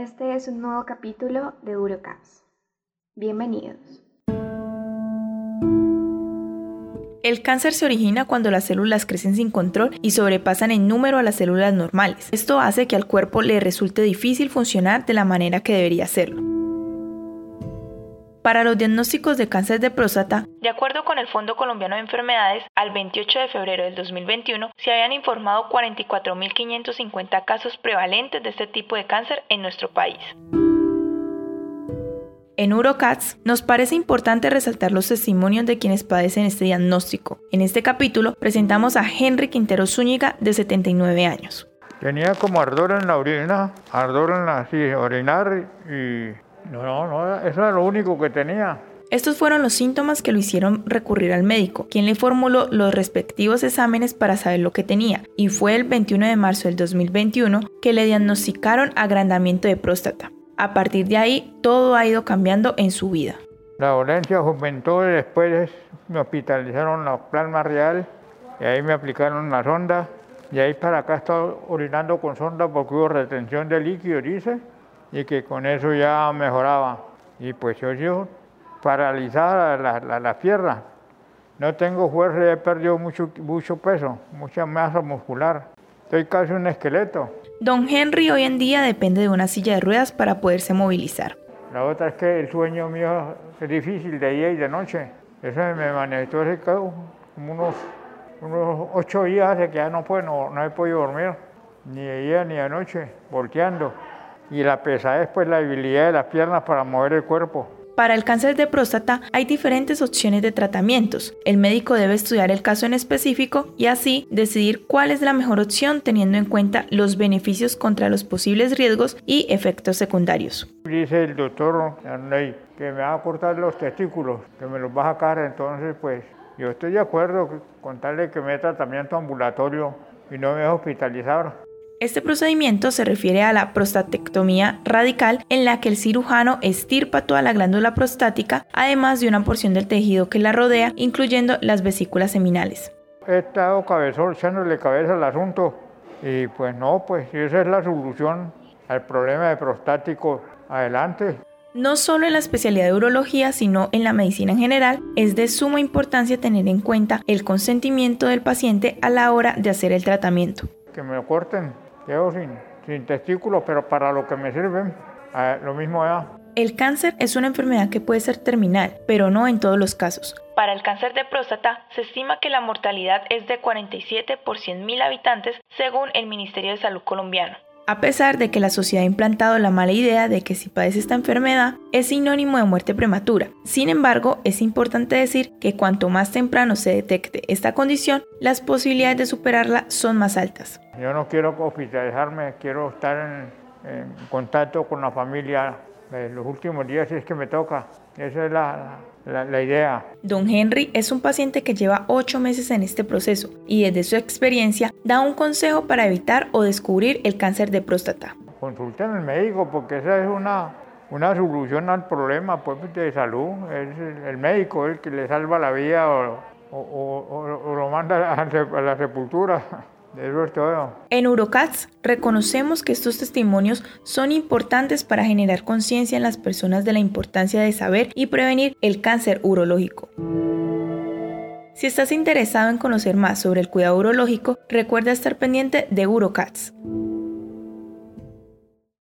Este es un nuevo capítulo de Urocast. Bienvenidos. El cáncer se origina cuando las células crecen sin control y sobrepasan en número a las células normales. Esto hace que al cuerpo le resulte difícil funcionar de la manera que debería hacerlo. Para los diagnósticos de cáncer de próstata, de acuerdo con el Fondo Colombiano de Enfermedades, al 28 de febrero del 2021 se habían informado 44.550 casos prevalentes de este tipo de cáncer en nuestro país. En Urocats nos parece importante resaltar los testimonios de quienes padecen este diagnóstico. En este capítulo presentamos a Henry Quintero Zúñiga, de 79 años. Tenía como ardor en la orina, ardor en la, sí, orinar y no, no, no, eso era lo único que tenía. Estos fueron los síntomas que lo hicieron recurrir al médico, quien le formuló los respectivos exámenes para saber lo que tenía, y fue el 21 de marzo del 2021 que le diagnosticaron agrandamiento de próstata. A partir de ahí, todo ha ido cambiando en su vida. La dolencia aumentó y después me hospitalizaron la plasma real y ahí me aplicaron la sonda y ahí para acá estoy orinando con sonda porque hubo retención de líquido, dice y que con eso ya mejoraba. Y pues yo, yo paralizada la, la, la pierna, no tengo fuerza, he perdido mucho, mucho peso, mucha masa muscular. Estoy casi un esqueleto. Don Henry hoy en día depende de una silla de ruedas para poderse movilizar. La otra es que el sueño mío es difícil de día y de noche. Eso me manejó como unos, unos ocho días de que ya no, puedo, no, no he podido dormir, ni de día ni de noche, volteando y la pesadez, pues la debilidad de las piernas para mover el cuerpo. Para el cáncer de próstata hay diferentes opciones de tratamientos. El médico debe estudiar el caso en específico y así decidir cuál es la mejor opción teniendo en cuenta los beneficios contra los posibles riesgos y efectos secundarios. Dice el doctor que me va a cortar los testículos, que me los va a sacar, entonces pues yo estoy de acuerdo con tal de que me dé tratamiento ambulatorio y no me hospitalizar. Este procedimiento se refiere a la prostatectomía radical en la que el cirujano estirpa toda la glándula prostática, además de una porción del tejido que la rodea, incluyendo las vesículas seminales. He estado cabezón, echándole cabeza al asunto y pues no, pues esa es la solución al problema de prostático. Adelante. No solo en la especialidad de urología, sino en la medicina en general, es de suma importancia tener en cuenta el consentimiento del paciente a la hora de hacer el tratamiento. Que me corten quedo sin, sin testículos, pero para lo que me sirven, lo mismo ya. El cáncer es una enfermedad que puede ser terminal, pero no en todos los casos. Para el cáncer de próstata, se estima que la mortalidad es de 47 por 100.000 habitantes, según el Ministerio de Salud colombiano a pesar de que la sociedad ha implantado la mala idea de que si padece esta enfermedad es sinónimo de muerte prematura. Sin embargo, es importante decir que cuanto más temprano se detecte esta condición, las posibilidades de superarla son más altas. Yo no quiero hospitalizarme, quiero estar en, contacto con la familia en los últimos días es que me toca. Esa es la, la, idea. Don Henry es un paciente que lleva ocho meses en este proceso y desde su experiencia da un consejo para evitar o descubrir el cáncer de próstata. Consulten al médico porque esa es una, una solución al problema pues, de salud. Es el médico el que le salva la vida o, o, lo manda a la sepultura. En Urocats reconocemos que estos testimonios son importantes para generar conciencia en las personas de la importancia de saber y prevenir el cáncer urológico. Si estás interesado en conocer más sobre el cuidado urológico, recuerda estar pendiente de Urocats.